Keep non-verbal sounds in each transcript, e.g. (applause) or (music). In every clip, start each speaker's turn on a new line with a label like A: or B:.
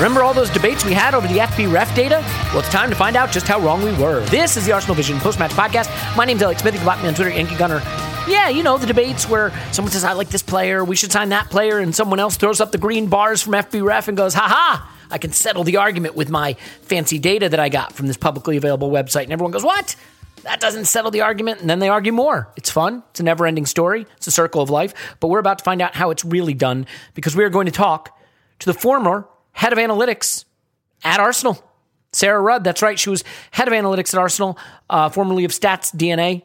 A: Remember all those debates we had over the FBref data? Well, it's time to find out just how wrong we were. This is the Arsenal Vision post-match podcast. My name's Alex Smith. You can block me on Twitter, Yankee Gunner. Yeah, you know, the debates where someone says, I like this player, we should sign that player, and someone else throws up the green bars from FBref and goes, ha ha, I can settle the argument with my fancy data that I got from this publicly available website. And everyone goes, what? That doesn't settle the argument. And then they argue more. It's fun. It's a never ending story. It's a circle of life. But we're about to find out how it's really done because we are going to talk to the former head of analytics at Arsenal, Sarah Rudd. That's right. She was head of analytics at Arsenal, uh, formerly of Stats DNA.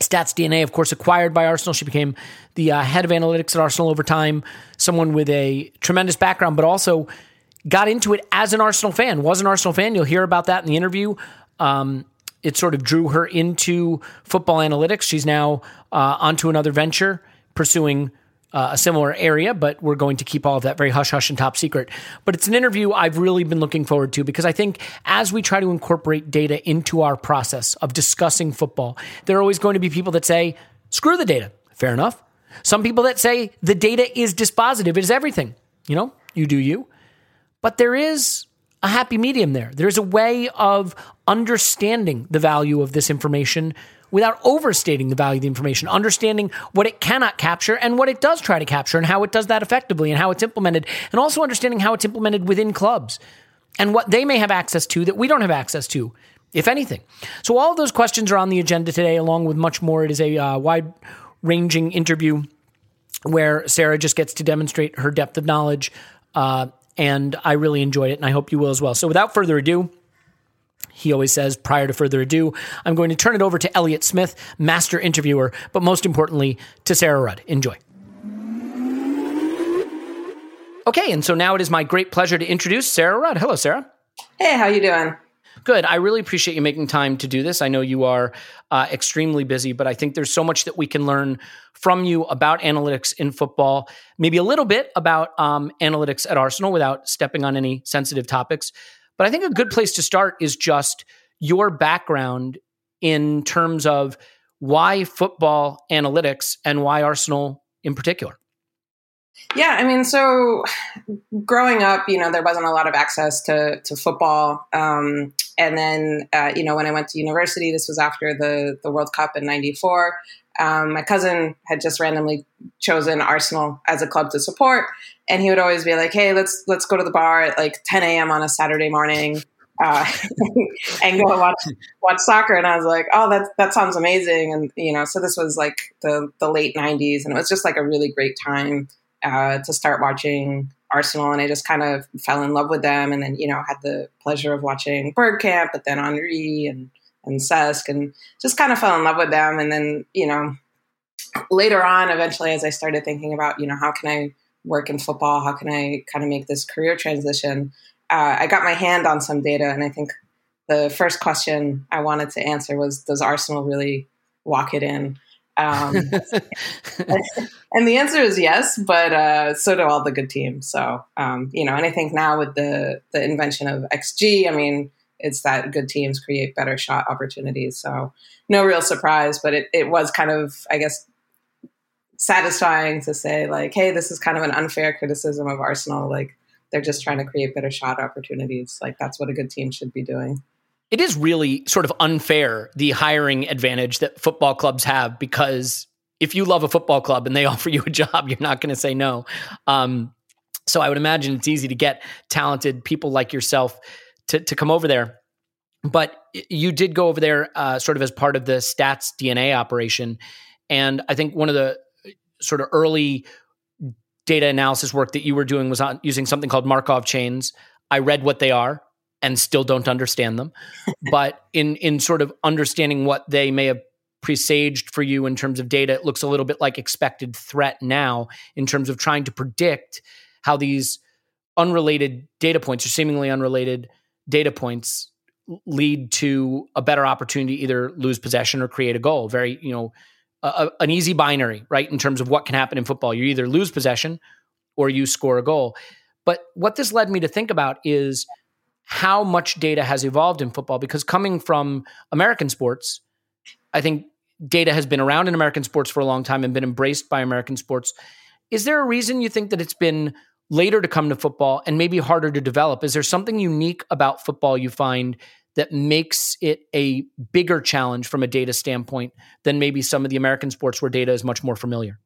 A: Stats DNA, of course, acquired by Arsenal. She became the uh, head of analytics at Arsenal over time. Someone with a tremendous background, but also got into it as an Arsenal fan. Was an Arsenal fan. You'll hear about that in the interview. Um, it sort of drew her into football analytics. She's now uh, onto another venture, pursuing uh, a similar area, but we're going to keep all of that very hush hush and top secret. But it's an interview I've really been looking forward to because I think as we try to incorporate data into our process of discussing football, there are always going to be people that say, screw the data. Fair enough. Some people that say the data is dispositive, it is everything. You know, you do you. But there is a happy medium there. There's a way of understanding the value of this information without overstating the value of the information, understanding what it cannot capture and what it does try to capture and how it does that effectively and how it's implemented, and also understanding how it's implemented within clubs and what they may have access to that we don't have access to, if anything. So, all of those questions are on the agenda today, along with much more. It is a uh, wide ranging interview where Sarah just gets to demonstrate her depth of knowledge. Uh, and I really enjoyed it, and I hope you will as well. So, without further ado, he always says, prior to further ado, I'm going to turn it over to Elliot Smith, master interviewer, but most importantly, to Sarah Rudd. Enjoy. Okay, and so now it is my great pleasure to introduce Sarah Rudd. Hello, Sarah.
B: Hey, how you doing?
A: Good. I really appreciate you making time to do this. I know you are uh, extremely busy, but I think there's so much that we can learn from you about analytics in football, maybe a little bit about um, analytics at Arsenal without stepping on any sensitive topics. But I think a good place to start is just your background in terms of why football analytics and why Arsenal in particular.
B: Yeah, I mean, so growing up, you know, there wasn't a lot of access to to football, um, and then uh, you know, when I went to university, this was after the the World Cup in '94. Um, my cousin had just randomly chosen Arsenal as a club to support, and he would always be like, "Hey, let's let's go to the bar at like 10 a.m. on a Saturday morning." Uh, (laughs) and go watch watch soccer, and I was like, "Oh, that that sounds amazing!" And you know, so this was like the the late '90s, and it was just like a really great time uh, to start watching Arsenal, and I just kind of fell in love with them. And then you know had the pleasure of watching Bergkamp, but then Henry and and Cesc, and just kind of fell in love with them. And then you know later on, eventually, as I started thinking about you know how can I work in football, how can I kind of make this career transition, uh, I got my hand on some data, and I think the first question I wanted to answer was, "Does Arsenal really walk it in?" Um, (laughs) and the answer is yes, but uh, so do all the good teams. So um, you know, and I think now with the the invention of XG, I mean, it's that good teams create better shot opportunities. So no real surprise, but it, it was kind of, I guess, satisfying to say like, hey, this is kind of an unfair criticism of Arsenal. Like they're just trying to create better shot opportunities. Like that's what a good team should be doing.
A: It is really sort of unfair the hiring advantage that football clubs have because if you love a football club and they (laughs) offer you a job, you're not going to say no. Um, so I would imagine it's easy to get talented people like yourself to to come over there. But you did go over there uh, sort of as part of the stats DNA operation, and I think one of the sort of early data analysis work that you were doing was on using something called Markov chains. I read what they are and still don't understand them, (laughs) but in in sort of understanding what they may have presaged for you in terms of data, it looks a little bit like expected threat now in terms of trying to predict how these unrelated data points or seemingly unrelated data points lead to a better opportunity to either lose possession or create a goal. Very you know a, an easy binary right in terms of what can happen in football. You either lose possession or you score a goal. But what this led me to think about is how much data has evolved in football because coming from american sports i think data has been around in american sports for a long time and been embraced by american sports. Is there a reason you think that it's been later to come to football and maybe harder to develop? Is there something unique about football you find that makes it a bigger challenge from a data standpoint than maybe some of the American sports where data is much more familiar?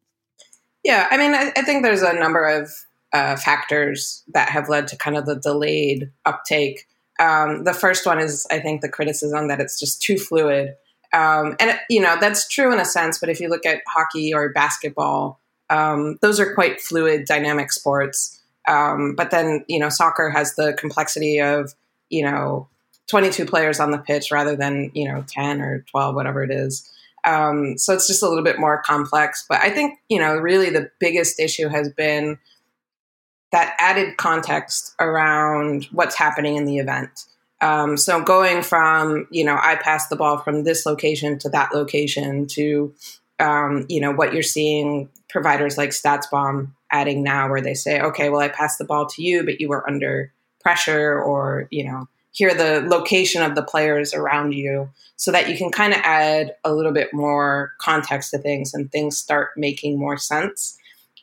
B: Yeah, I mean, I, I think there's a number of uh, factors that have led to kind of the delayed uptake. Um, the first one is, I think, the criticism that it's just too fluid. Um, and, you know, that's true in a sense, but if you look at hockey or basketball, um, those are quite fluid, dynamic sports. Um, but then, you know, soccer has the complexity of, you know, 22 players on the pitch rather than, you know, 10 or 12, whatever it is. Um, so it's just a little bit more complex. But I think, you know, really the biggest issue has been that added context around what's happening in the event. Um, so going from, you know, I passed the ball from this location to that location to, um, you know, what you're seeing providers like StatsBomb adding now, where they say, okay, well, I passed the ball to you, but you were under pressure, or you know, hear the location of the players around you, so that you can kind of add a little bit more context to things, and things start making more sense.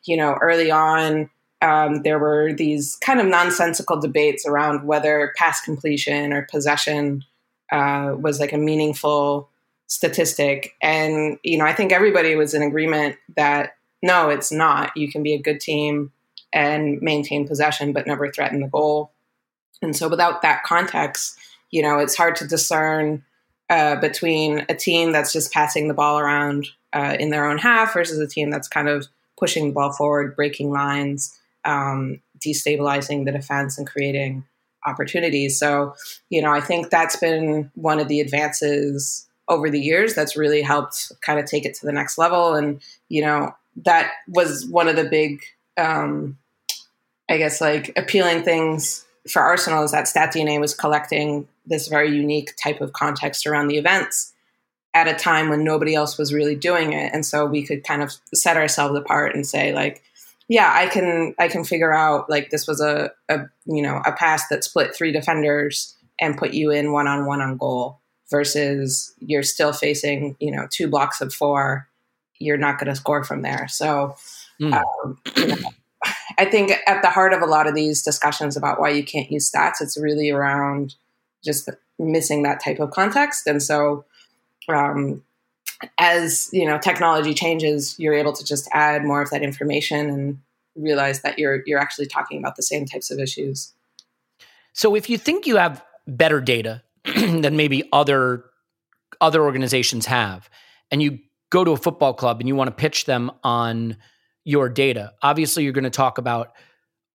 B: You know, early on. Um, there were these kind of nonsensical debates around whether pass completion or possession uh, was like a meaningful statistic. And, you know, I think everybody was in agreement that no, it's not. You can be a good team and maintain possession, but never threaten the goal. And so, without that context, you know, it's hard to discern uh, between a team that's just passing the ball around uh, in their own half versus a team that's kind of pushing the ball forward, breaking lines, um, destabilizing the defense, and creating opportunities. So, you know, I think that's been one of the advances over the years that's really helped kind of take it to the next level. And, you know, that was one of the big, um, I guess, like appealing things for Arsenal is that StatDNA was collecting this very unique type of context around the events at a time when nobody else was really doing it, and so we could kind of set ourselves apart and say like, yeah, I can I can figure out like this was a, a you know a pass that split three defenders and put you in one on one on goal versus you're still facing you know two blocks of four you're not going to score from there. So, mm. um, you (clears throat) know, I think at the heart of a lot of these discussions about why you can't use stats, it's really around just missing that type of context. And so, um, as you know, technology changes, you're able to just add more of that information and realize that you're you're actually talking about the same types of issues.
A: So, if you think you have better data (clears throat) than maybe other other organizations have, and you go to a football club and you want to pitch them on your data, obviously you're going to talk about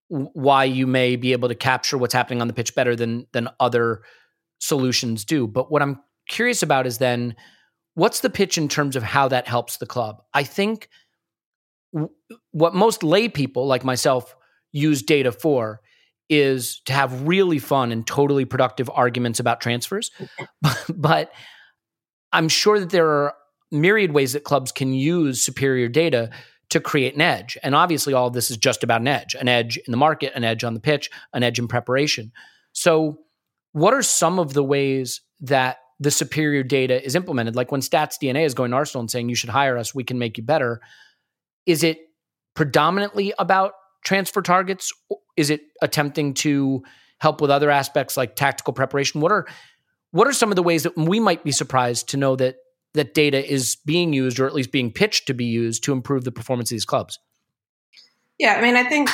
A: why you may be able to capture what's happening on the pitch better than than other solutions do. But what I'm curious about is then what's the pitch in terms of how that helps the club? I think w- what most lay people like myself use data for is to have really fun and totally productive arguments about transfers. (laughs) but I'm sure that there are myriad ways that clubs can use superior data to create an edge. And obviously, all of this is just about an edge an edge in the market, an edge on the pitch, an edge in preparation. So, what are some of the ways that the superior data is implemented? Like when Stats DNA is going to Arsenal and saying, you should hire us, we can make you better. Is it predominantly about transfer targets? Is it attempting to help with other aspects like tactical preparation? What are what are some of the ways that we might be surprised to know that that data is being used or at least being pitched to be used to improve the performance of these clubs?
B: Yeah, I mean, I think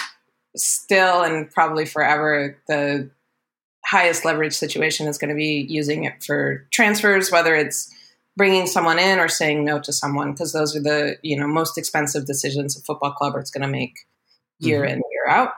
B: still and probably forever the highest leverage situation is going to be using it for transfers, whether it's bringing someone in or saying no to someone, because those are the you know most expensive decisions a football club is going to make year mm-hmm. in year out.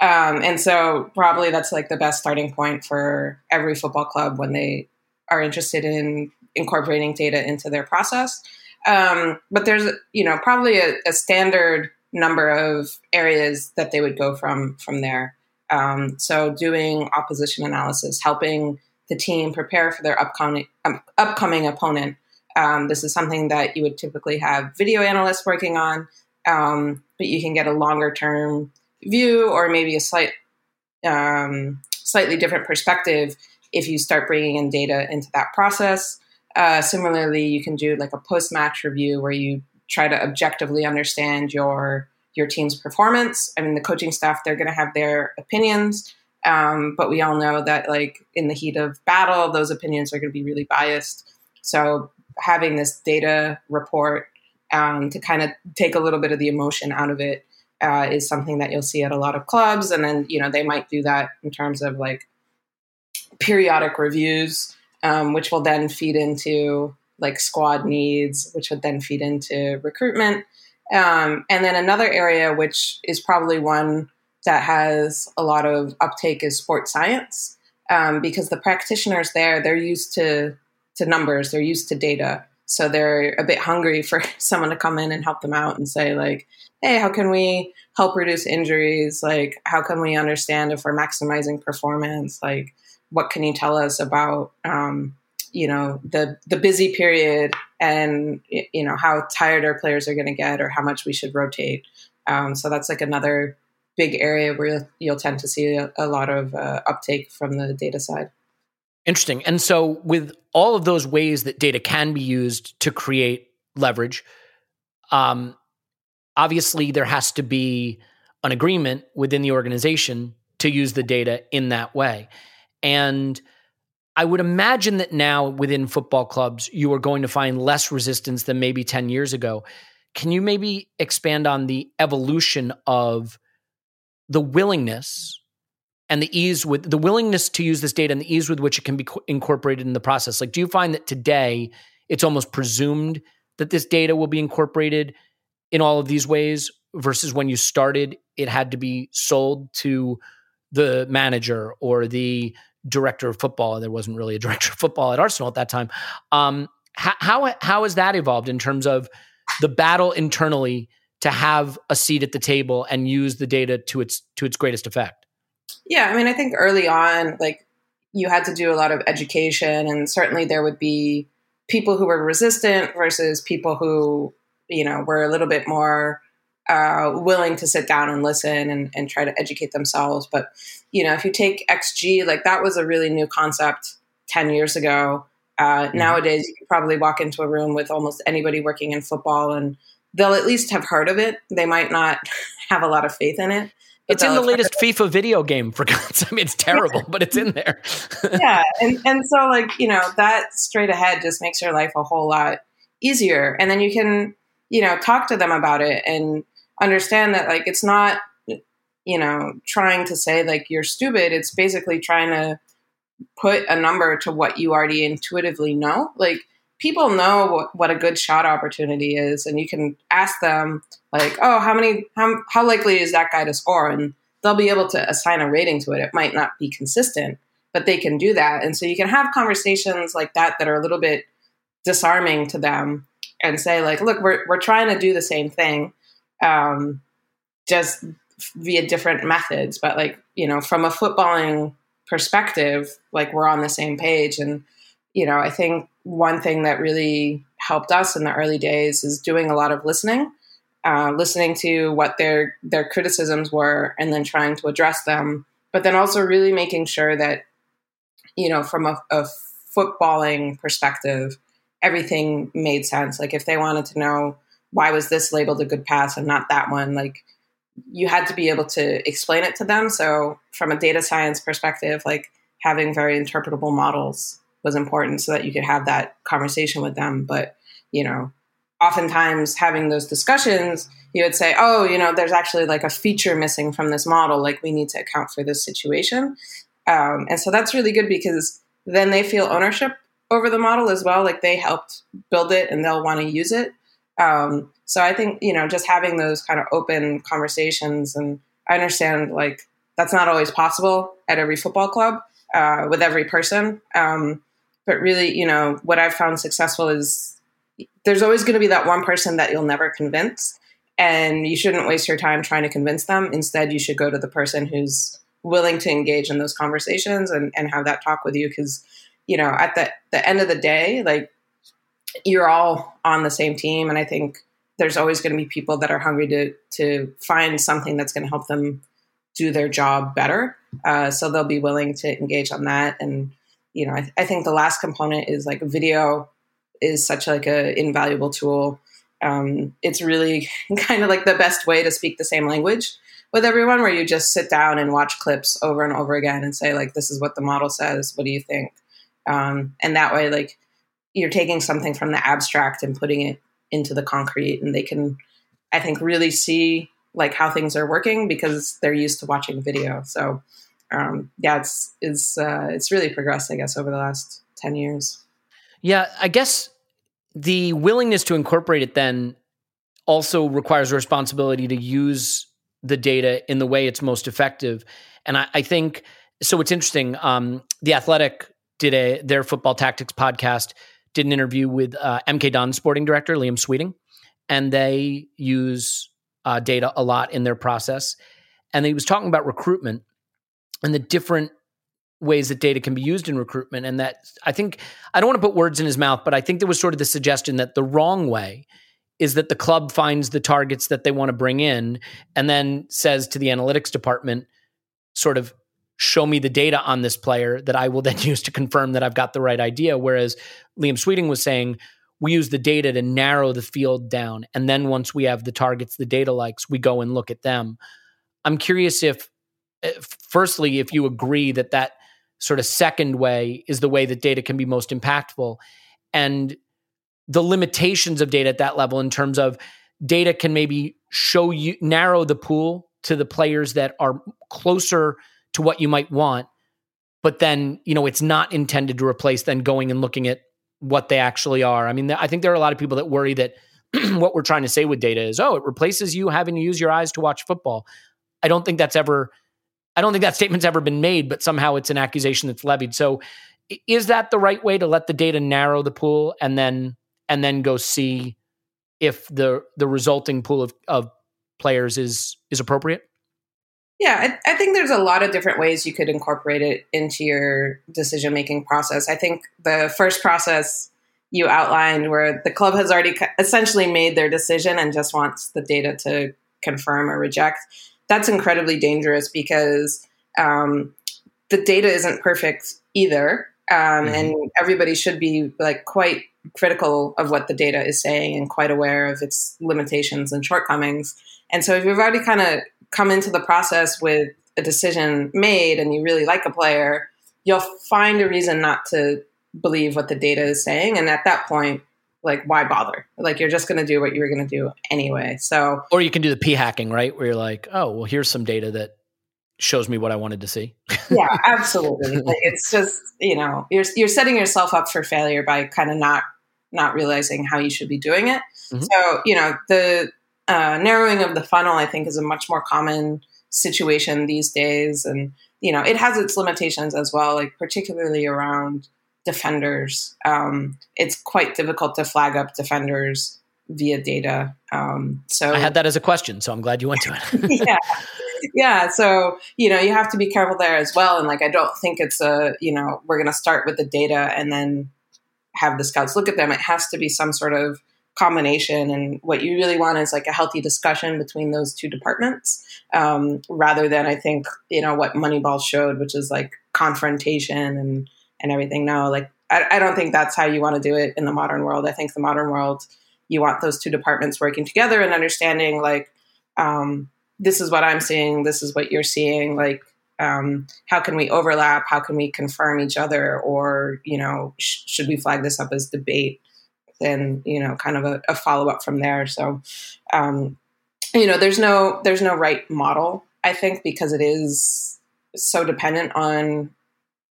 B: Um, and so probably that's like the best starting point for every football club when they are interested in incorporating data into their process. Um, but there's, you know, probably a, a, standard number of areas that they would go from from there. Um, so doing opposition analysis, helping the team prepare for their upcoming um, upcoming opponent. Um, this is something that you would typically have video analysts working on, um, but you can get a longer term view or maybe a slight um, slightly different perspective if you start bringing in data into that process. Uh, similarly, you can do like a post match review where you try to objectively understand your your team's performance. I mean, the coaching staff they're going to have their opinions, um, but we all know that like in the heat of battle, those opinions are going to be really biased. So having this data report um, to kind of take a little bit of the emotion out of it uh, is something that you'll see at a lot of clubs, and then you know they might do that in terms of like periodic reviews um, which will then feed into like squad needs, which would then feed into recruitment. Um, and then another area, which is probably one that has a lot of uptake, is sports science, um, because the practitioners there they're used to to numbers, they're used to data, so they're a bit hungry for (laughs) someone to come in and help them out and say like, hey, how can we help reduce injuries? Like, how can we understand if we're maximizing performance? Like, what can you tell us about um, you know the the busy period and you know how tired our players are going to get or how much we should rotate? Um, so that's like another big area where you'll, tend to see a, a lot of uh, uptake from the data side.
A: Interesting. And so with all of those ways that data can be used to create leverage um, obviously there has to be an agreement within the organization to use the data in that way and I would imagine that now within football clubs, you are going to find less resistance than maybe 10 years ago. Can you maybe expand on the evolution of the willingness and the ease with the willingness to use this data and the ease with which it can be incorporated in the process? Like, do you find that today it's almost presumed that this data will be incorporated in all of these ways versus when you started, it had to be sold to the manager or the director of football. There wasn't really a director of football at Arsenal at that time. Um, how, how how has that evolved in terms of the battle internally to have a seat at the table and use the data to its to its greatest effect?
B: Yeah, I mean, I think early on, like you had to do a lot of education, and certainly there would be people who were resistant versus people who you know were a little bit more uh, willing to sit down and listen and, and try to educate themselves. But you know, if you take XG, like that was a really new concept ten years ago. Uh, mm-hmm. Nowadays, you can probably walk into a room with almost anybody working in football, and they'll at least have heard of it. They might not (laughs) have a lot of faith in it.
A: It's in the latest FIFA video game, for (laughs) God's I mean, it's terrible, but it's in there. (laughs)
B: yeah, and and so like you know that straight ahead just makes your life a whole lot easier, and then you can you know talk to them about it and understand that like it's not you know trying to say like you're stupid. It's basically trying to put a number to what you already intuitively know. Like people know what, what a good shot opportunity is and you can ask them like oh how many how, how likely is that guy to score? And they'll be able to assign a rating to it. It might not be consistent but they can do that. And so you can have conversations like that that are a little bit disarming to them and say like look we're, we're trying to do the same thing um, just via different methods. But like, you know, from a footballing perspective, like we're on the same page. And, you know, I think one thing that really helped us in the early days is doing a lot of listening, uh, listening to what their their criticisms were, and then trying to address them. But then also really making sure that, you know, from a, a footballing perspective, everything made sense. Like if they wanted to know why was this labeled a good pass and not that one, like you had to be able to explain it to them. So from a data science perspective, like having very interpretable models was important so that you could have that conversation with them. But, you know, oftentimes having those discussions, you would say, oh, you know, there's actually like a feature missing from this model. Like we need to account for this situation. Um, and so that's really good because then they feel ownership over the model as well. Like they helped build it and they'll want to use it. Um, so I think, you know, just having those kind of open conversations and I understand like that's not always possible at every football club uh, with every person. Um, but really, you know, what I've found successful is there's always going to be that one person that you'll never convince. And you shouldn't waste your time trying to convince them. Instead, you should go to the person who's willing to engage in those conversations and, and have that talk with you. Because, you know, at the, the end of the day, like you're all on the same team. And I think there's always going to be people that are hungry to, to find something that's going to help them do their job better. Uh, so they'll be willing to engage on that. And, you know, I, th- I think the last component is like video is such like a invaluable tool. Um, it's really (laughs) kind of like the best way to speak the same language with everyone, where you just sit down and watch clips over and over again and say like, "This is what the model says. What do you think?" Um, and that way, like, you're taking something from the abstract and putting it into the concrete, and they can, I think, really see like how things are working because they're used to watching video. So um, yeah, it's it's uh, it's really progressed, I guess, over the last ten years.
A: Yeah, I guess the willingness to incorporate it then also requires a responsibility to use the data in the way it's most effective. And I, I think so. It's interesting. Um, the Athletic did a their football tactics podcast did an interview with uh, MK Dons sporting director Liam Sweeting, and they use uh, data a lot in their process. And he was talking about recruitment and the different ways that data can be used in recruitment. And that I think, I don't want to put words in his mouth, but I think there was sort of the suggestion that the wrong way is that the club finds the targets that they want to bring in and then says to the analytics department, sort of, show me the data on this player that I will then (laughs) use to confirm that I've got the right idea. Whereas Liam Sweeting was saying, we use the data to narrow the field down. And then once we have the targets the data likes, we go and look at them. I'm curious if, eh, if firstly, if you agree that that sort of second way is the way that data can be most impactful and the limitations of data at that level in terms of data can maybe show you narrow the pool to the players that are closer to what you might want but then you know it's not intended to replace then going and looking at what they actually are i mean i think there are a lot of people that worry that (clears throat) what we're trying to say with data is oh it replaces you having to use your eyes to watch football i don't think that's ever I don't think that statement's ever been made, but somehow it's an accusation that's levied. So is that the right way to let the data narrow the pool and then and then go see if the the resulting pool of, of players is is appropriate?
B: Yeah, I, I, think there's a lot of different ways you could incorporate it into your decision making process. I think the first process you outlined, where the club has already essentially made their decision and just wants the data to confirm or reject, that's incredibly dangerous because um, the data isn't perfect either. Um, mm-hmm. And everybody should be like quite critical of what the data is saying and quite aware of its limitations and shortcomings. And so if you've already kind of come into the process with a decision made and you really like a player, you'll find a reason not to believe what the data is saying. And at that point, like why bother? Like you're just going to do what you were going to do anyway. So
A: or you can do the p hacking right? Where you're like oh well here's some data that shows me what i wanted to see. (laughs)
B: Yeah absolutely. It's just you know you're you're setting yourself up for failure by kind of not not realizing how you should be doing it. Mm-hmm. so you know the uh, narrowing of the funnel i think is a much more common situation these days and you know it has its limitations as well like particularly around defenders. Um, it's quite difficult to flag up defenders via data. Um, so
A: I had that as a question, so I'm glad you went to
B: it. (laughs) yeah, yeah. So, you know, you have to be careful there as well. And like, I don't think it's a, you know, we're going to start with the data and then have the scouts look at them. It has to be some sort of combination. And what you really want is like a healthy discussion between those two departments um, rather than, I think, you know, what Moneyball showed, which is like confrontation and, and everything. No, like, I, I don't think that's how you want to do it in the modern world. I think the modern world, you want those two departments working together and understanding like, um, this is what I'm seeing, this is what you're seeing, like, um, how can we overlap? How can we confirm each other? Or, you know, sh- should we flag this up as debate? And you know kind of a, a follow up from there. So um, you know there's no there's no right model i think because it is so dependent on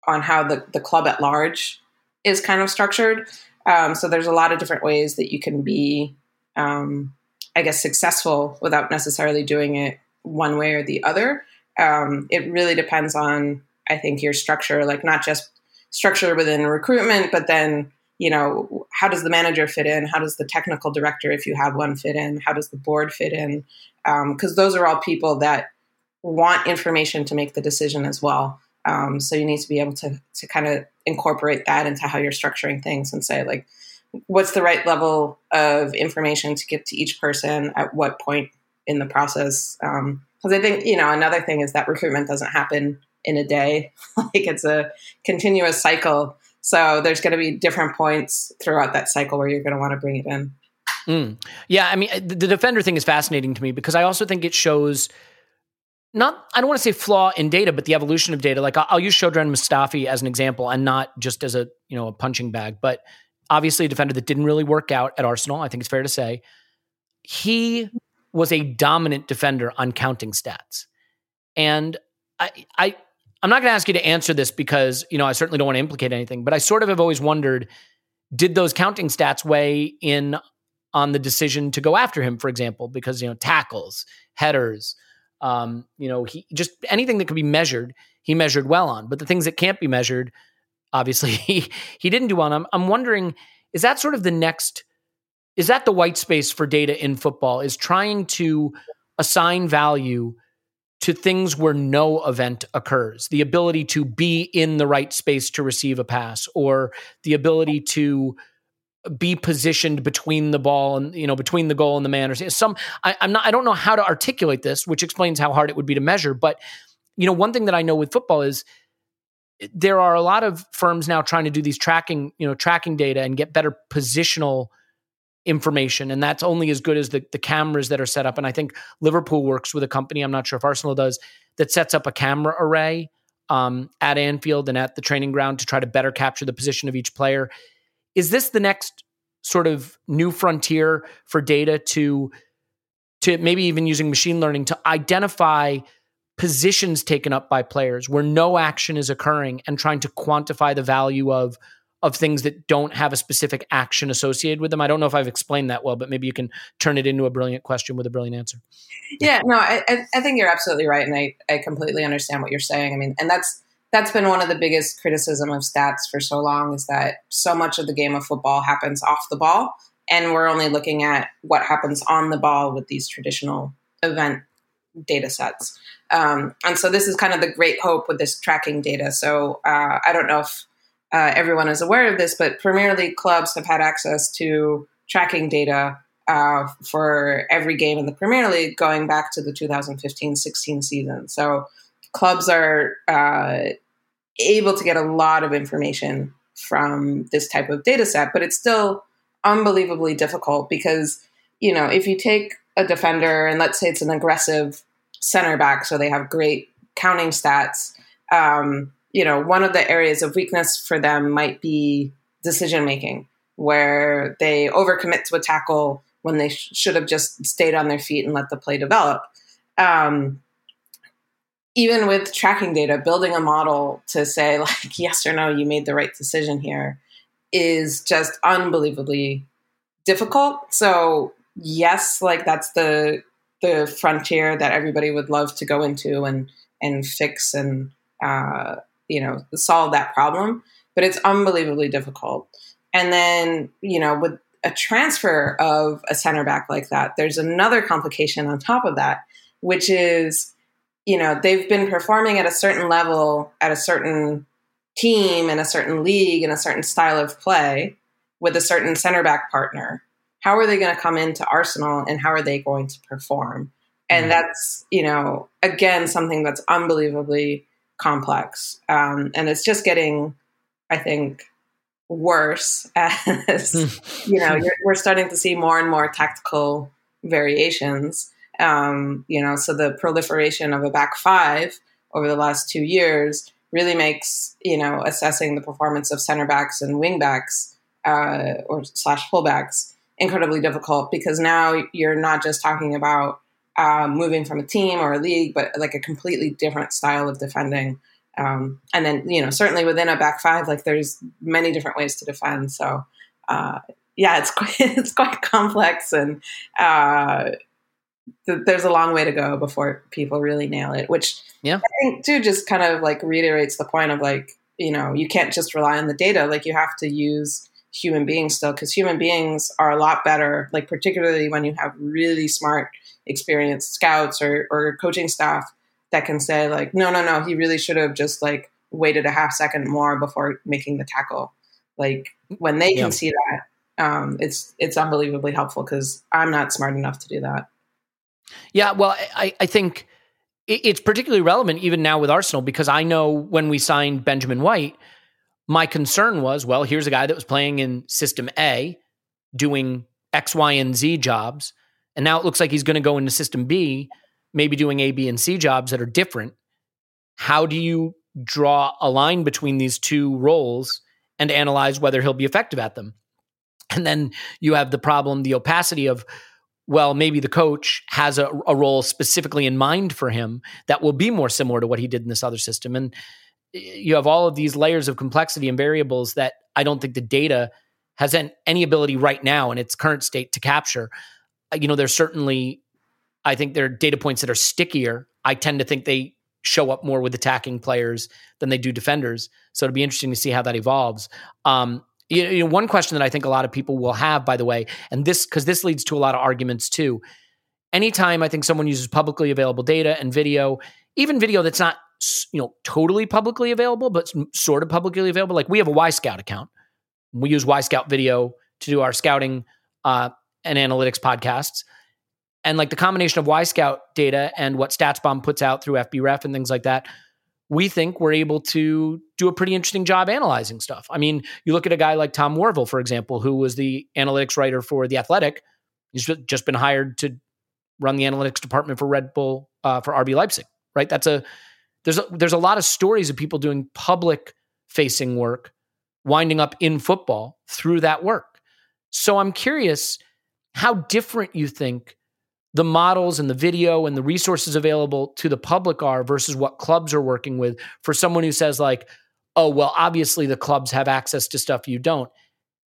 B: on how the, the club at large is kind of structured. Um, so there's a lot of different ways that you can be um, i guess successful without necessarily doing it one way or the other. Um, it really depends on i think your structure like not just structure within recruitment but then you know, how does the manager fit in? How does the technical director, if you have one, fit in? How does the board fit in? Because um, those are all people that want information to make the decision as well. Um, so you need to be able to to kind of incorporate that into how you're structuring things and say like, what's the right level of information to give to each person at what point in the process? Because um, I think you know another thing is that recruitment doesn't happen in a day. (laughs) like it's a continuous cycle so there's going to be different points throughout that cycle where you're going to want to bring it in.
A: Mm. Yeah, I mean, the defender thing is fascinating to me because I also think it shows not I don't want to say flaw in data, but the evolution of data. Like I'll, I'll use Shkodran Mustafi as an example, and not just as a you know a punching bag, but obviously a defender that didn't really work out at Arsenal. I think it's fair to say he was a dominant defender on counting stats, and I I I'm not going to ask you to answer this because, you know, I certainly don't want to implicate anything, but I sort of have always wondered did those counting stats weigh in on the decision to go after him, for example, because, you know, tackles, headers, um, you know, he just anything that could be measured, he measured well on. But the things that can't be measured, obviously, (laughs) he, he didn't do on. I'm, I'm wondering, is that sort of the next, is that the white space for data in football? Is trying to assign value to things where no event occurs. The ability to be in the right space to receive a pass or the ability to be positioned between the ball and you know between the goal and the man or some I, i'm not i don't know how to articulate this which explains how hard it would be to measure but you know one thing that i know with football is there are a lot of firms now trying to do these tracking you know tracking data and get better positional information and that's only as good as the, the cameras that are set up and i think liverpool works with a company i'm not sure if arsenal does that sets up a camera array um, at anfield and at the training ground to try to better capture the position of each player. Is this the next sort of new frontier for data to to maybe even using machine learning to identify positions taken up by players where no action is occurring and trying to quantify the value of of things that don't have a specific action associated with them. I don't know if I've explained that well, but maybe you can turn it into a brilliant question with a brilliant answer.
B: Yeah, no, I, I think you're absolutely right, and I, I completely understand what you're saying. I mean, and that's that's been one of the biggest criticism of stats for so long is that so much of the game of football happens off the ball, and we're only looking at what happens on the ball with these traditional event data sets. Um, and so this is kind of the great hope with this tracking data. So uh, I don't know if uh, everyone is aware of this, but Premier League clubs have had access to tracking data uh, for every game in the Premier League going back to the 2015 16 season. So clubs are uh, able to get a lot of information from this type of data set, but it's still unbelievably difficult because, you know, if you take a defender and let's say it's an aggressive center back, so they have great counting stats. Um, you know, one of the areas of weakness for them might be decision making, where they overcommit to a tackle when they sh- should have just stayed on their feet and let the play develop. Um, even with tracking data, building a model to say, (laughs) like, yes or no, you made the right decision here is just unbelievably difficult. So, yes, like that's the the frontier that everybody would love to go into and and fix and uh, you know solve that problem but it's unbelievably difficult and then you know with a transfer of a center back like that there's another complication on top of that which is you know, they've been performing at a certain level at a certain team in a certain league in a certain style of play with a certain center back partner. How are they going to come into Arsenal and how are they going to perform? And mm-hmm. that's, you know, again, something that's unbelievably complex. Um, and it's just getting, I think, worse (laughs) as, you know, (laughs) we're starting to see more and more tactical variations. Um, you know, so the proliferation of a back five over the last two years really makes you know assessing the performance of center backs and wing backs uh, or slash fullbacks incredibly difficult because now you're not just talking about uh, moving from a team or a league, but like a completely different style of defending. Um, and then you know certainly within a back five, like there's many different ways to defend. So uh, yeah, it's (laughs) quite, it's quite complex and uh, th- there's a long way to go before people really nail it, which yeah. I think too just kind of like reiterates the point of like, you know, you can't just rely on the data. Like you have to use human beings still because human beings are a lot better, like particularly when you have really smart, experienced scouts or, or coaching staff that can say like, no, no, no, he really should have just like waited a half second more before making the tackle. Like when they can see that, um, it's it's unbelievably helpful because I'm not smart enough to do that.
A: Yeah, well, I, I think it's particularly relevant even now with Arsenal because I know when we signed Benjamin White, my concern was, well, here's a guy that was playing in System A, doing X, Y, and Z jobs, and now it looks like he's going to go into System B, maybe doing A, B, and C jobs that are different. How do you draw a line between these two roles and analyze whether he'll be effective at them? And then you have the problem, the opacity of well, maybe the coach has a, a, role specifically in mind for him that will be more similar to what he did in this other system. And you have all of these layers of complexity and variables that I don't think the data has any ability right now in its current state to capture. Uh, you know, there's certainly, I think there are data points that are stickier. I tend to think they show up more with attacking players than they do defenders. So it'll be interesting to see how that evolves. Um, you know, one question that I think a lot of people will have, by the way, and this because this leads to a lot of arguments too. Anytime I think someone uses publicly available data and video, even video that's not you know totally publicly available, but sort of publicly available, like we have a Wyscout account. We use Wyscout video to do our scouting uh, and analytics podcasts. And like the combination of Wyscout data and what StatsBomb puts out through FBref and things like that, we think we're able to do a pretty interesting job analyzing stuff. I mean, you look at a guy like Tom Worville, for example, who was the analytics writer for The Athletic. He's just been hired to run the analytics department for Red Bull uh, for RB Leipzig, right? That's a there's a, there's a lot of stories of people doing public facing work, winding up in football through that work. So I'm curious how different you think the models and the video and the resources available to the public are versus what clubs are working with for someone who says like oh well obviously the clubs have access to stuff you don't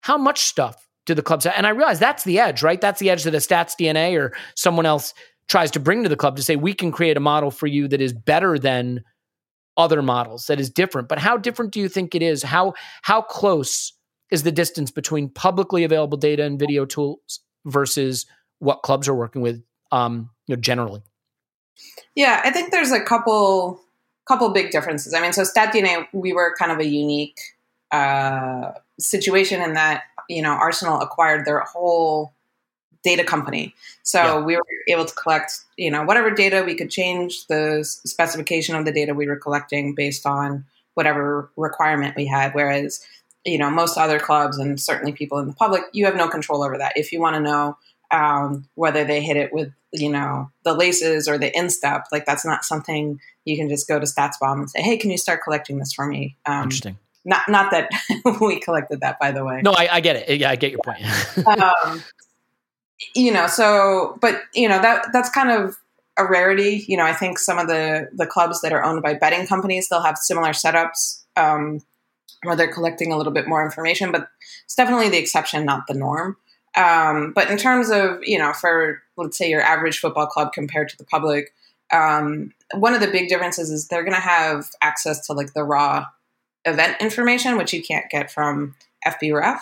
A: how much stuff do the clubs have and i realize that's the edge right that's the edge that a stats dna or someone else tries to bring to the club to say we can create a model for you that is better than other models that is different but how different do you think it is how how close is the distance between publicly available data and video tools versus what clubs are working with um, you know, generally?
B: Yeah, I think there's a couple couple big differences. I mean, so StatDNA, we were kind of a unique uh, situation in that you know Arsenal acquired their whole data company, so yeah. we were able to collect you know whatever data we could change the specification of the data we were collecting based on whatever requirement we had. Whereas you know most other clubs and certainly people in the public, you have no control over that. If you want to know um, whether they hit it with you know the laces or the instep like that's not something you can just go to statsbomb and say hey can you start collecting this for me?
A: Um, interesting.
B: not not that (laughs) we collected that by the way.
A: No i, I get it. Yeah i get your point. (laughs) Um,
B: you know so but you know that that's kind of a rarity you know i think some of the the clubs that are owned by betting companies they'll have similar setups um, where they're collecting a little bit more information but it's definitely the exception not the norm um, but in terms of, you know, for let's say your average football club compared to the public, um, one of the big differences is they're going to have access to like the raw event information, which you can't get from FBref.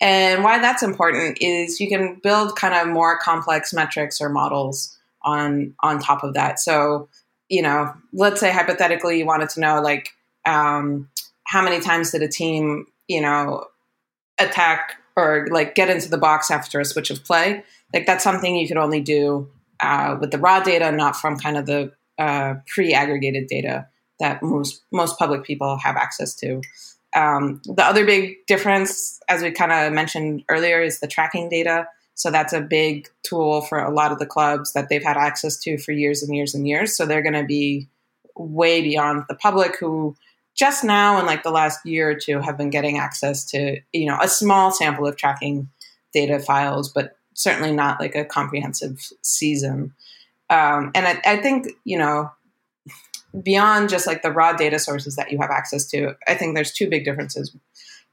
B: And why that's important is you can build kind of more complex metrics or models on on top of that. So you know, let's say hypothetically you wanted to know like um, how many times did a team, you know, attack or like get into the box after a switch of play. Like that's something you could only do uh, with the raw data, not from kind of the uh, pre-aggregated data that most most public people have access to. Um, the other big difference, as we kind of mentioned earlier, is the tracking data. So that's a big tool for a lot of the clubs that they've had access to for years and years and years. So they're going to be way beyond the public who just now in like the last year or two have been getting access to, you know, a small sample of tracking data files, but certainly not like a comprehensive season. Um, and I, I think, you know, beyond just like the raw data sources that you have access to, I think there's two big differences.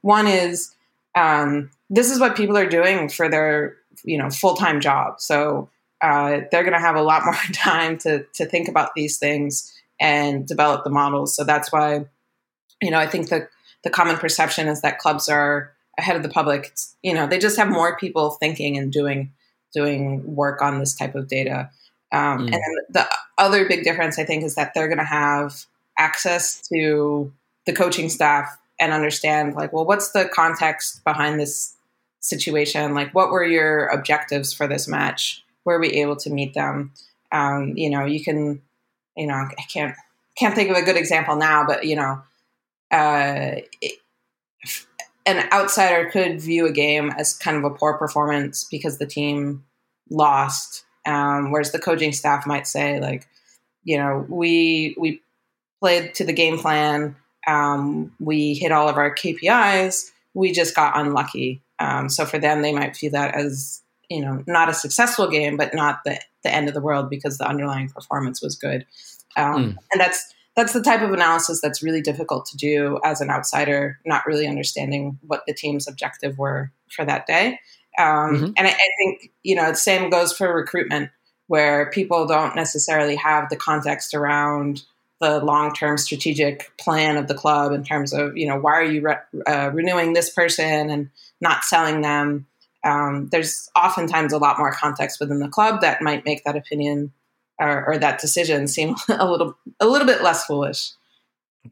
B: One is um, this is what people are doing for their you know full time job, so uh, they're going to have a lot (laughs) more time to to think about these things and develop the models. So that's why you know I think the the common perception is that clubs are ahead of the public. It's, you know they just have more people thinking and doing doing work on this type of data. Um, mm. And then the other big difference, I think, is that they're going to have access to the coaching staff and understand, like, well, what's the context behind this situation? Like, what were your objectives for this match? Were we able to meet them? Um, you know, you can, you know, I can't can't think of a good example now, but you know, uh, it, an outsider could view a game as kind of a poor performance because the team lost um, whereas the coaching staff might say, like, you know, we we played to the game plan, um, we hit all of our KPIs, we just got unlucky. Um, so for them, they might view that as you know not a successful game, but not the the end of the world because the underlying performance was good. Mm. And that's that's the type of analysis that's really difficult to do as an outsider, not really understanding what the team's objective were for that day. Um, mm-hmm. And I, I, think, you know, the same goes for recruitment, where people don't necessarily have the context around the long term strategic plan of the club in terms of, you know, why are you re- uh, renewing this person and not selling them? Um, there's oftentimes a lot more context within the club that might make that opinion or, or that decision seem (laughs) a little a little bit less foolish.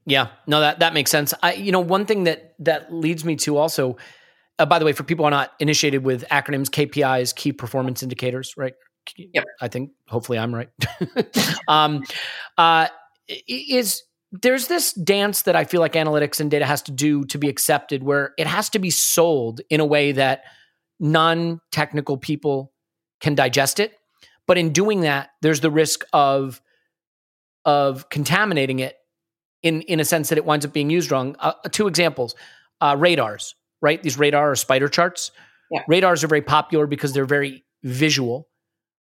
A: Yeah, no, that that makes sense. I, you know, one thing that that leads me to also uh, by the way, for people who are not initiated with acronyms, KPIs, key performance indicators, right?
B: Yep.
A: I think hopefully I'm right. (laughs) um, uh, is there's this dance that I feel like analytics and data has to do to be accepted, where it has to be sold in a way that non-technical people can digest it. But in doing that, there's the risk of of contaminating it in in a sense that it winds up being used wrong. Uh, two examples: uh, radars right? These radar or spider charts.
B: Yeah.
A: Radars are very popular because they're very visual,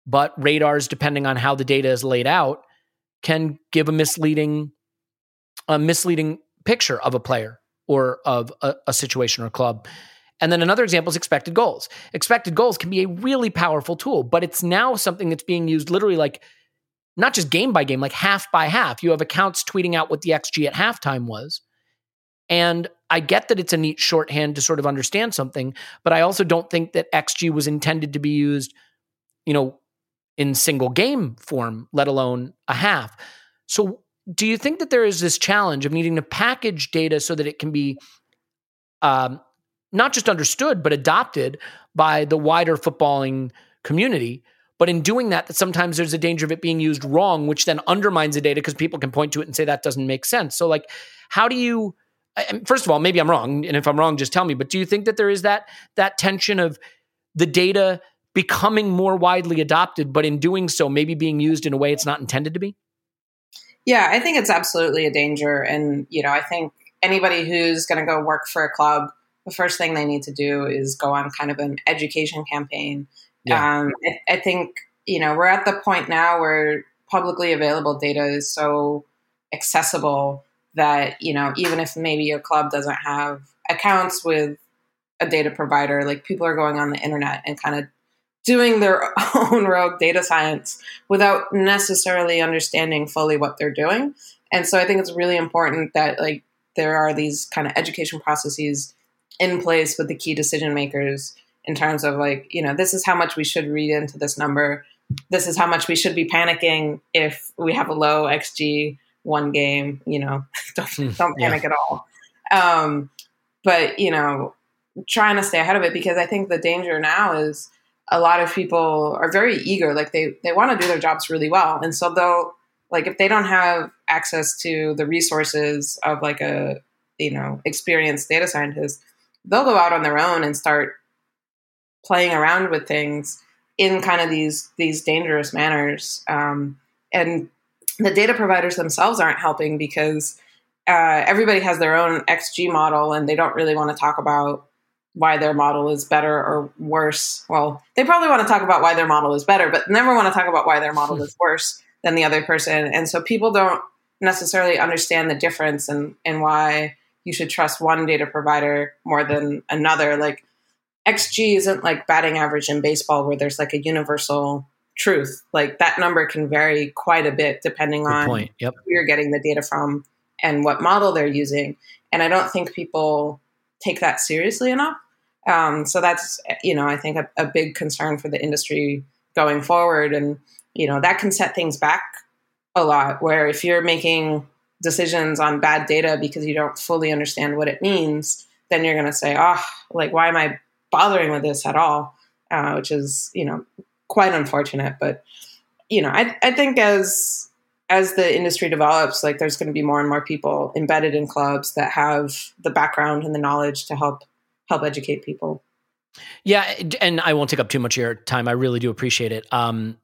A: but radars, depending on how the data is laid out, can give a misleading, a misleading picture of a player or of a, a situation or club. And then another example is expected goals. Expected goals can be a really powerful tool, but it's now something that's being used literally like not just game by game, like half by half. You have accounts tweeting out what the XG at halftime was. And I get that it's a neat shorthand to sort of understand something, but I also don't think that XG was intended to be used, you know, in single game form, let alone a half. So, do you think that there is this challenge of needing to package data so that it can be um, not just understood, but adopted by the wider footballing community? But in doing that, that sometimes there's a danger of it being used wrong, which then undermines the data because people can point to it and say that doesn't make sense. So, like, how do you first of all, maybe I'm wrong, and if I'm wrong, just tell me. But do you think that there is that that tension of the data becoming more widely adopted, but in doing so, maybe being used in a way it's not intended to be?
B: Yeah, I think it's absolutely a danger, and you know, I think anybody who's going to go work for a club, the first thing they need to do is go on kind of an education campaign. Yeah. Um, I, I think you know we're at the point now where publicly available data is so accessible that you know even if maybe your club doesn't have accounts with a data provider like people are going on the internet and kind of doing their (laughs) own rogue data science without necessarily understanding fully what they're doing. And so i think it's really important that like there are these kind of education processes in place with the key decision makers in terms of like you know this is how much we should read into this number. This is how much we should be panicking if we have a low xg one game you know (laughs) don't,
A: Hmm,
B: don't
A: yeah.
B: panic at all. Um, but you know trying to stay ahead of it because i think the danger now is a lot of people are very eager like they they want to do their jobs really well. And so they'll like if they don't have access to the resources of like a you know experienced data scientist they'll go out on their own and start playing around with things in kind of these these dangerous manners. Um, and the data providers themselves aren't helping because uh, everybody has their own xg model and they don't really want to talk about why their model is better or worse. Well they probably want to talk about why their model is better but never want to talk about why their model is worse than the other person. And so people don't necessarily understand the difference and and why you should trust one data provider more than another. Like xg isn't like batting average in baseball where there's like a universal truth. Like that number can vary quite a bit depending
A: Good
B: on
A: point. Yep.
B: who you're getting the data from and what model they're using. And i don't think people take that seriously enough. Um, so that's you know i think a, a big concern for the industry going forward. And you know that can set things back a lot where if you're making decisions on bad data because you don't fully understand what it means then you're going to say oh like why am i bothering with this at all? Uh, which is you know quite unfortunate but you know I, I think as as the industry develops like there's going to be more and more people embedded in clubs that have the background and the knowledge to help help educate people
A: Yeah, and I won't take up too much of your time. I really do appreciate it. Um,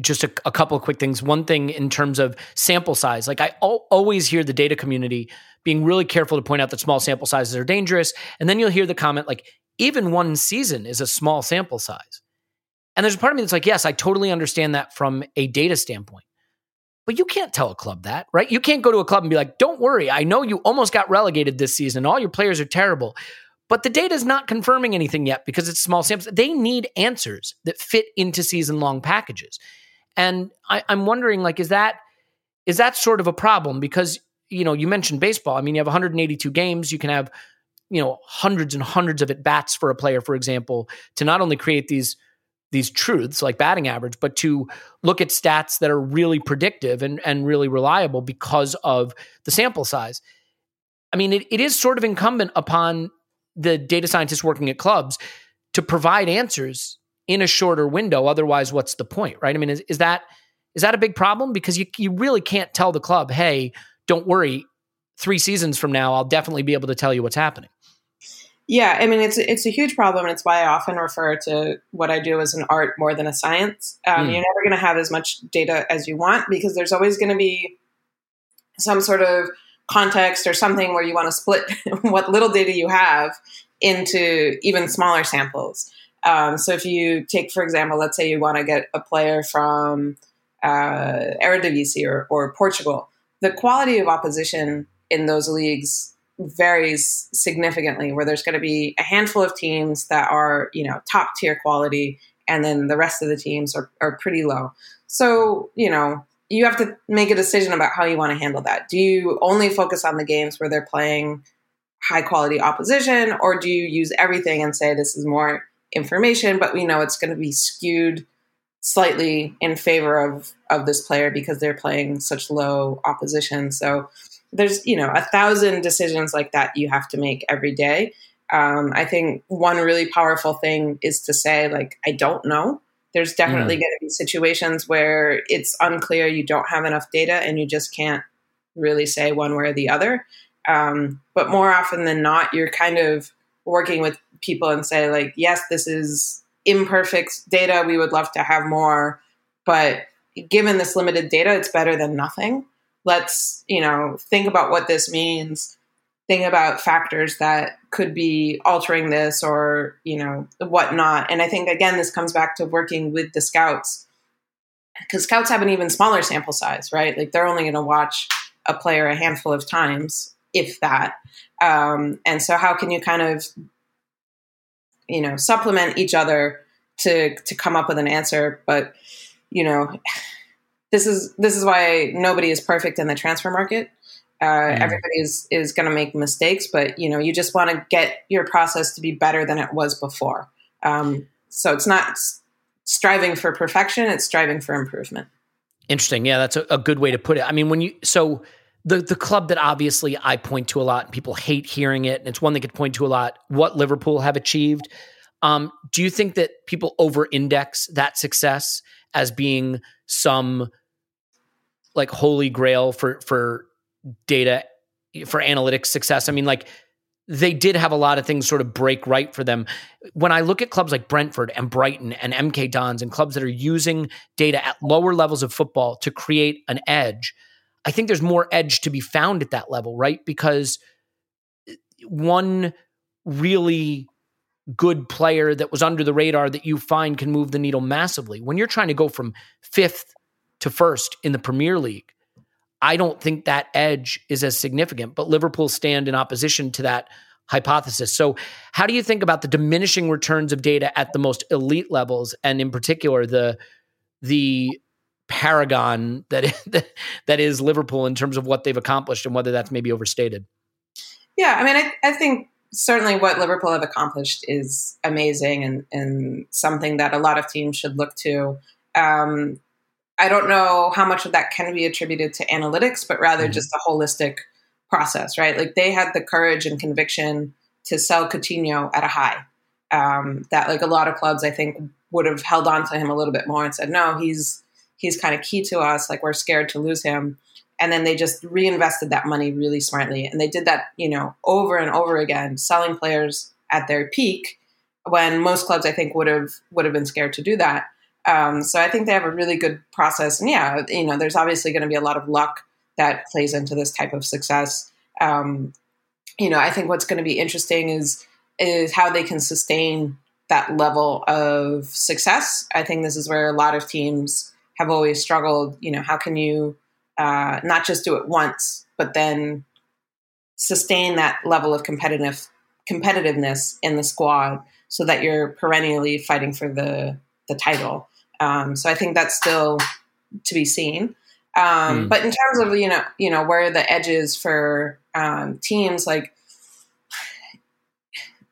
A: just a, a couple of quick things. One thing in terms of sample size, like I al- always hear the data community being really careful to point out that small sample sizes are dangerous, and then you'll hear the comment like, even one season is a small sample size. And there's a part of me that's like, yes, I totally understand that from a data standpoint. But you can't tell a club that, right? You can't go to a club and be like, don't worry, I know you almost got relegated this season. All your players are terrible. But the data is not confirming anything yet because it's small samples. They need answers that fit into season long packages. And I, I'm wondering, like, is that is that sort of a problem? Because you know, you mentioned baseball. I mean, you have 182 games. You can have you know hundreds and hundreds of at bats for a player, for example, to not only create these these truths like batting average, but to look at stats that are really predictive and, and really reliable because of the sample size. I mean, it, it is sort of incumbent upon the data scientists working at clubs to provide answers in a shorter window. Otherwise, what's the point, right? I mean, is, is that is that a big problem? Because you you really can't tell the club, hey, don't worry, three seasons from now, I'll definitely be able to tell you what's happening.
B: Yeah, I mean it's it's a huge problem, and it's why I often refer to what I do as an art more than a science. Um,
A: Mm.
B: You're never going to have as much data as you want because there's always going to be some sort of context or something where you want to split (laughs) what little data you have into even smaller samples. Um, so if you take, for example, let's say you want to get a player from uh, Eredivisie or, or Portugal, the quality of opposition in those leagues varies significantly. Where there's going to be a handful of teams that are, you know, top tier quality, and then the rest of the teams are, are pretty low. So, you know, you have to make a decision about how you want to handle that. Do you only focus on the games where they're playing high quality opposition, or do you use everything and say this is more information, but we know it's going to be skewed slightly in favor of of this player because they're playing such low opposition. So there's you know a thousand decisions like that you have to make every day. Um, I think one really powerful thing is to say like I don't know. There's definitely
A: Mm.
B: going to be situations where it's unclear, you don't have enough data, and you just can't really say one way or the other. Um, but more often than not, you're kind of working with people and say like, yes, this is imperfect data. We would love to have more, but given this limited data, it's better than nothing. Let's you know think about what this means. Think about factors that could be altering this or you know whatnot. And I think again, this comes back to working with the scouts because scouts have an even smaller sample size, right? Like they're only going to watch a player a handful of times, if that. Um, and so, how can you kind of, you know, supplement each other to to come up with an answer? But you know, this is this is why nobody is perfect in the transfer market. Uh,
A: Mm.
B: Everybody is is going to make mistakes, but you know, you just want to get your process to be better than it was before. Um, so it's not striving for perfection; it's striving for improvement.
A: Interesting. Yeah, that's a, a good way to put it. I mean, when you so the the club that obviously I point to a lot and people hate hearing it, and it's one they could point to a lot. What Liverpool have achieved. Um, do you think that people over index that success as being some like holy grail for for data for analytics success? I mean, like they did have a lot of things sort of break right for them. When I look at clubs like Brentford and Brighton and MK Dons and clubs that are using data at lower levels of football to create an edge, I think there's more edge to be found at that level, right? Because one really good player that was under the radar that you find can move the needle massively. When you're trying to go from fifth to first in the Premier League, I don't think that edge is as significant, but Liverpool stand in opposition to that hypothesis. So, how do you think about the diminishing returns of data at the most elite levels, and in particular the the paragon that (laughs) that is Liverpool in terms of what they've accomplished and whether that's maybe overstated?
B: Yeah, I mean, I, I think certainly what Liverpool have accomplished is amazing and, and something that a lot of teams should look to. Um, I don't know how much of that can be attributed to analytics, but rather mm-hmm. just a holistic process, right? Like they had the courage and conviction to sell Coutinho at a high. Um, that like a lot of clubs, I think, would have held on to him a little bit more and said, no, he's he's kind of key to us. Like we're scared to lose him. And then they just reinvested that money really smartly, and they did that, you know, over and over again, selling players at their peak when most clubs, I think, would have would have been scared to do that. Um, so I think they have a really good process. And yeah, you know, there's obviously going to be a lot of luck that plays into this type of success. Um, you know, I think what's going to be interesting is is how they can sustain that level of success. I think this is where a lot of teams have always struggled. You know, how can you uh, not just do it once, but then sustain that level of competitive competitiveness in the squad so that you're perennially fighting for the the title. Um, so I think that's still to be seen. Um, mm. But in terms of you know you know where the edges for um, teams like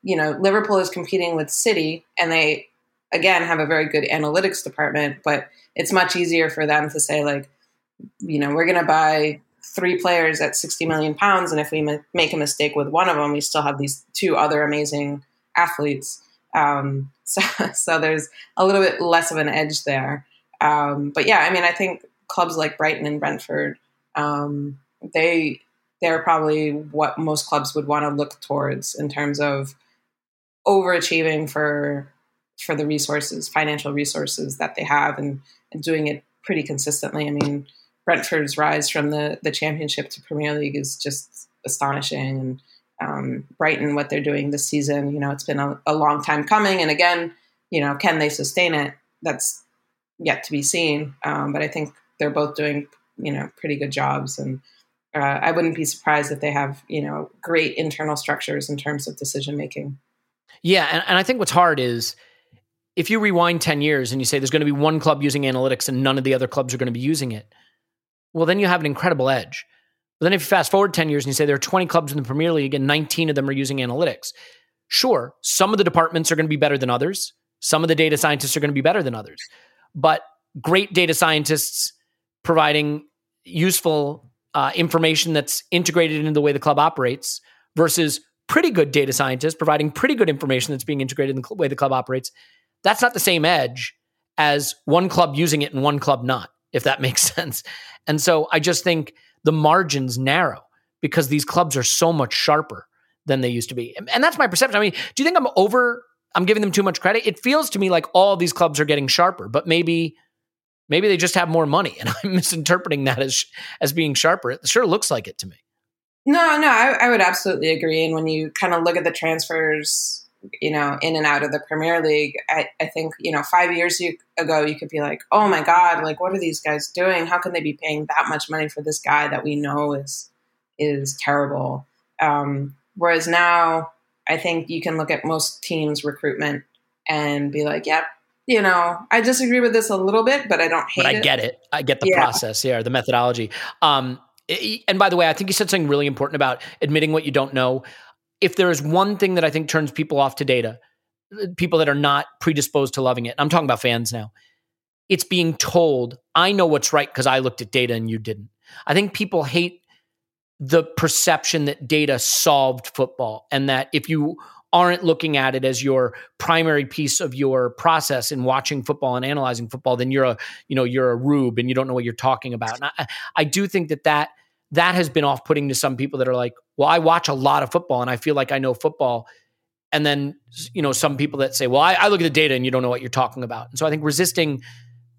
B: you know Liverpool is competing with City, and they again have a very good analytics department, but it's much easier for them to say like you know we're going to buy three players at 60 million pounds and if we ma- make a mistake with one of them we still have these two other amazing athletes um, (laughs) so, so there's a little bit less of an edge there. Um, but yeah, I mean, I think clubs like Brighton and Brentford, um, they they're probably what most clubs would want to look towards in terms of overachieving for for the resources, financial resources that they have, and, and doing it pretty consistently. I mean, Brentford's rise from the the Championship to Premier League is just astonishing, and um, what they're doing this season. You know, it's been a, a, long time coming, and again, you know, can they sustain it? That's yet to be seen. Um, but I think they're both doing you know pretty good jobs, and uh, I wouldn't be surprised if they have you know great internal structures in terms of decision making.
A: Yeah, and, and I think what's hard is if you rewind 10 years and you say there's going to be one club using analytics and none of the other clubs are going to be using it, well, then you have an incredible edge. But then if you fast forward 10 years and you say there are 20 clubs in the Premier League and 19 of them are using analytics, sure, some of the departments are going to be better than others. Some of the data scientists are going to be better than others. But great data scientists providing useful uh, information that's integrated into the way the club operates versus pretty good data scientists providing pretty good information that's being integrated in the way the club operates, that's not the same edge as one club using it and one club not, if that (laughs) makes sense. And so I just think the margins narrow because these clubs are so much sharper than they used to be. And that's my perception. I mean, do you think I'm over I'm giving them too much credit? It feels to me like all these clubs are getting sharper, but maybe maybe they just have more money and (laughs) I'm misinterpreting that as as being sharper. It sure looks like it to me.
B: No, no, I, I would absolutely agree. And when you kind of look at the transfers you know, in and out of the Premier League. I, I think, you know, five years ago, you could be like, oh my God, like, what are these guys doing? How can they be paying that much money for this guy that we know is, is terrible? Um, whereas now, I think you can look at most teams' recruitment and be like, yep, you know, I disagree with this a little bit, but I don't hate
A: but I
B: it.
A: get it. I get the yeah. process, yeah, the methodology. Um, and by the way, I think you said something really important about admitting what you don't know if there is one thing that I think turns people off to data, people that are not predisposed to loving it. I'm talking about fans now. It's being told, I know what's right because I looked at data and you didn't. I think people hate the perception that data solved football and that if you aren't looking at it as your primary piece of your process in watching football and analyzing football, then you're a you know you're a rube and you don't know what you're talking about. And I, I do think that that that has been off putting to some people that are like, well, I watch a lot of football and I feel like I know football. And then you know some people that say, well, I, I look at the data and you don't know what you're talking about. And so I think resisting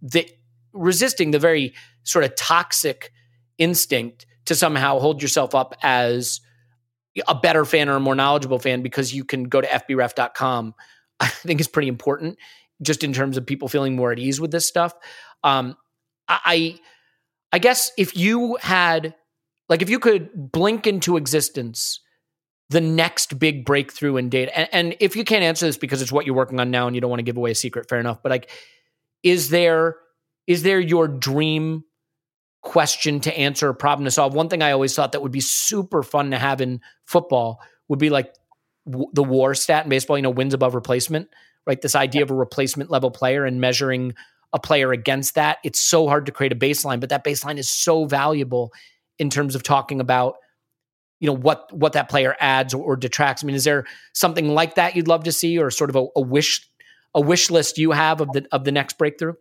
A: the resisting the very sort of toxic instinct to somehow hold yourself up as a better fan or a more knowledgeable fan because you can go to fbref.com, (laughs) I think is pretty important just in terms of people feeling more at ease with this stuff. Um, I, I guess if you had, like, if you could blink into existence the next big breakthrough in data, and, and if you can't answer this because it's what you're working on now and you don't want to give away a secret, fair enough. But like, is there is there your dream question to answer, problem to solve. One thing I always thought that would be super fun to have in football would be like w- the war stat in baseball, you know, wins above replacement, right? This idea of a replacement level player and measuring a player against that. It's so hard to create a baseline, but that baseline is so valuable in terms of talking about you know what what that player adds or, or detracts. I mean, is there something like that you'd love to see, or sort of a, a wish a wish list you have of the of the next breakthrough?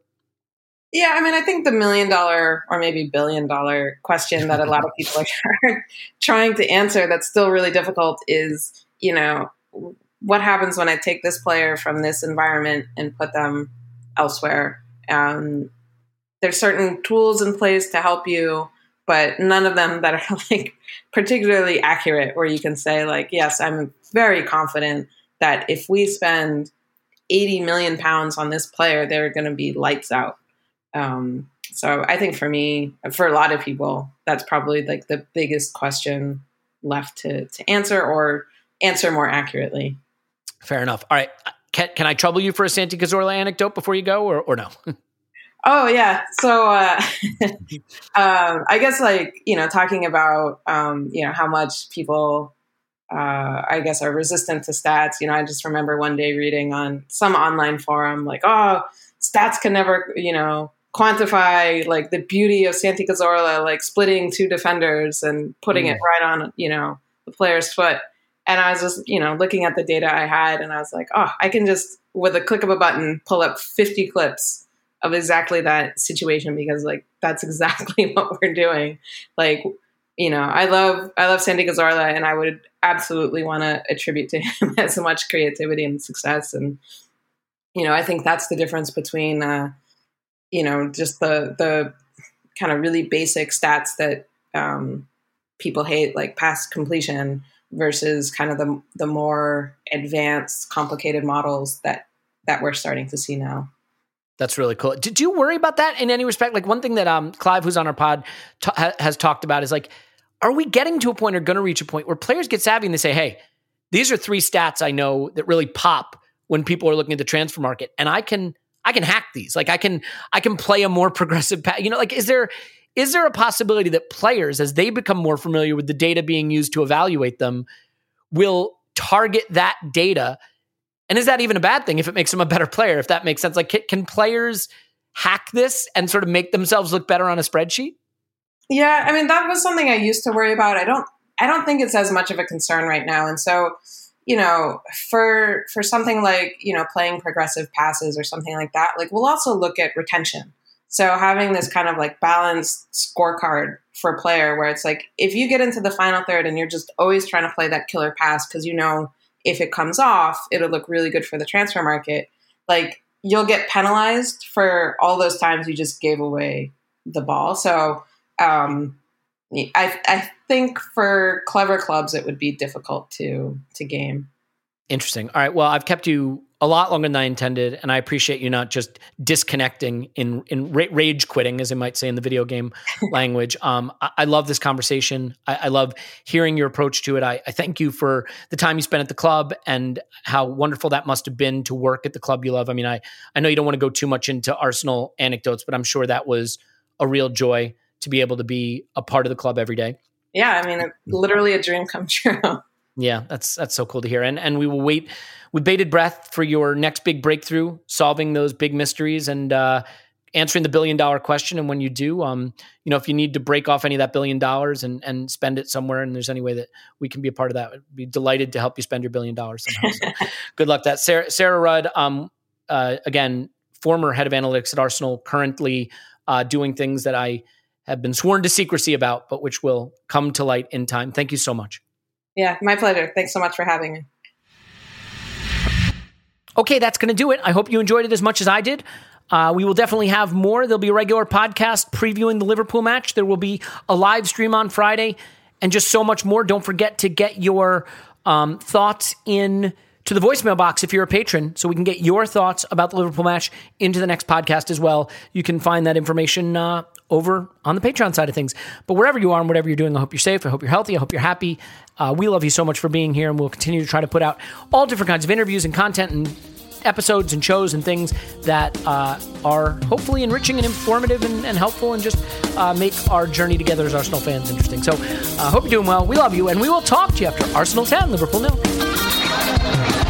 B: Yeah, I mean, I think the million dollar or maybe billion dollar question that a lot of people (laughs) are trying to answer that's still really difficult is, you know, what happens when I take this player from this environment and put them elsewhere? Um, there's certain tools in place to help you, but none of them that are (laughs) like particularly accurate where you can say like, yes, I'm very confident that if we spend 80 million pounds on this player, they're going to be lights out um, so I think for me, for a lot of people, that's probably like the biggest question left to to answer or answer more accurately.
A: Fair enough. All right. Can, can I trouble you for a Santi Cazorla anecdote before you go or, or no? (laughs)
B: oh yeah. So uh, (laughs) um, I guess like, you know, talking about, um, you know, how much people, uh, I guess are resistant to stats. You know, I just remember one day reading on some online forum, like, oh, stats can never, you know, quantify like the beauty of Santi Cazorla, like splitting two defenders and putting mm. it right on, you know, the player's foot. And I was just, you know, looking at the data I had and I was like, oh, I can just, with a click of a button, pull up 50 clips of exactly that situation because like that's (laughs) exactly what we're doing. Like, you know, I love I love Santi Cazorla and I would absolutely want to attribute to (laughs) him as much creativity and success. And, you know, I think that's the difference between uh, you know just the the kind of really basic stats that um, people hate, like pass completion, versus kind of the the more advanced, complicated models that that we're starting to see now.
A: That's really cool. Did you worry about that in any respect? Like one thing that um, Clive, who's on our pod, t- has talked about is like, are we getting to a point or going to reach a point where players get savvy and they say, "Hey, these are three stats I know that really pop when people are looking at the transfer market, and I can I can hack these. Like I can I can play a more (laughs) progressive path. You know, like is there is there a possibility that players, as they become more familiar with the data being used to evaluate them, will target that data? And is that even a bad thing if it makes them a better player? If that makes sense, like can players hack this and sort of make themselves look better on a spreadsheet?
B: Yeah, I mean that was something I used to worry about. I don't I don't think it's as much of a concern right now, and so you know, for for something like you know playing progressive passes or something like that, like we'll also look at retention. So having this kind of like balanced scorecard for a player where it's like if you get into the final third and you're just always trying to play that killer pass because you know if it comes off, it'll look really good for the transfer market. Like you'll get penalized for all those times you just gave away the ball. So um, I, I think for clever clubs it would be difficult to to game.
A: Interesting. All right. Well, I've kept you a lot longer than I intended, and I appreciate you not just disconnecting in in rage quitting, as they might say in the video game (laughs) language. Um, I, I, love this conversation. I, I, love hearing your approach to it. I, I, thank you for the time you spent at the club and how wonderful that must have been to work at the club you love. I mean, I I know you don't want to go too much into Arsenal anecdotes, but I'm sure that was a real joy to be able to be a part of the club every day.
B: Yeah, I mean, literally a dream come (laughs) true.
A: Yeah, that's that's so cool to hear. And and we will wait with bated breath for your next big breakthrough, solving those big mysteries and uh, answering the billion dollar question. And when you do, um, you know, if you need to break off any of that billion dollars and and spend it somewhere, and there's any way that we can be a part of that, we'd be delighted to help you spend your billion dollars somehow. So (laughs) good luck. That Sarah Sarah Rudd, um, uh, again, former head of analytics at Arsenal, currently uh, doing things that I have been sworn to secrecy about, but which will come to light in time. Thank you so much.
B: Yeah, my pleasure. Thanks so much for having me.
A: Okay, that's going to do it. I hope you enjoyed it as much as I did. Uh, we will definitely have more. There'll be a regular podcast previewing the Liverpool match. There will be a live stream on Friday and just so much more. Don't forget to get your um, thoughts in to the voicemail box if you're a patron so we can get your thoughts about the Liverpool match into the next podcast as well. You can find that information uh, over on the Patreon side of things. But wherever you are and whatever you're doing, I hope you're safe. I hope you're healthy. I hope you're happy. Uh, we love you so much for being here, and we'll continue to try to put out all different kinds of interviews and content and episodes and shows and things that uh, are hopefully enriching and informative and, and helpful and just uh, make our journey together as Arsenal fans interesting. So I uh, hope you're doing well. We love you, and we will talk to you after Arsenal 10, Liverpool nil. Bye.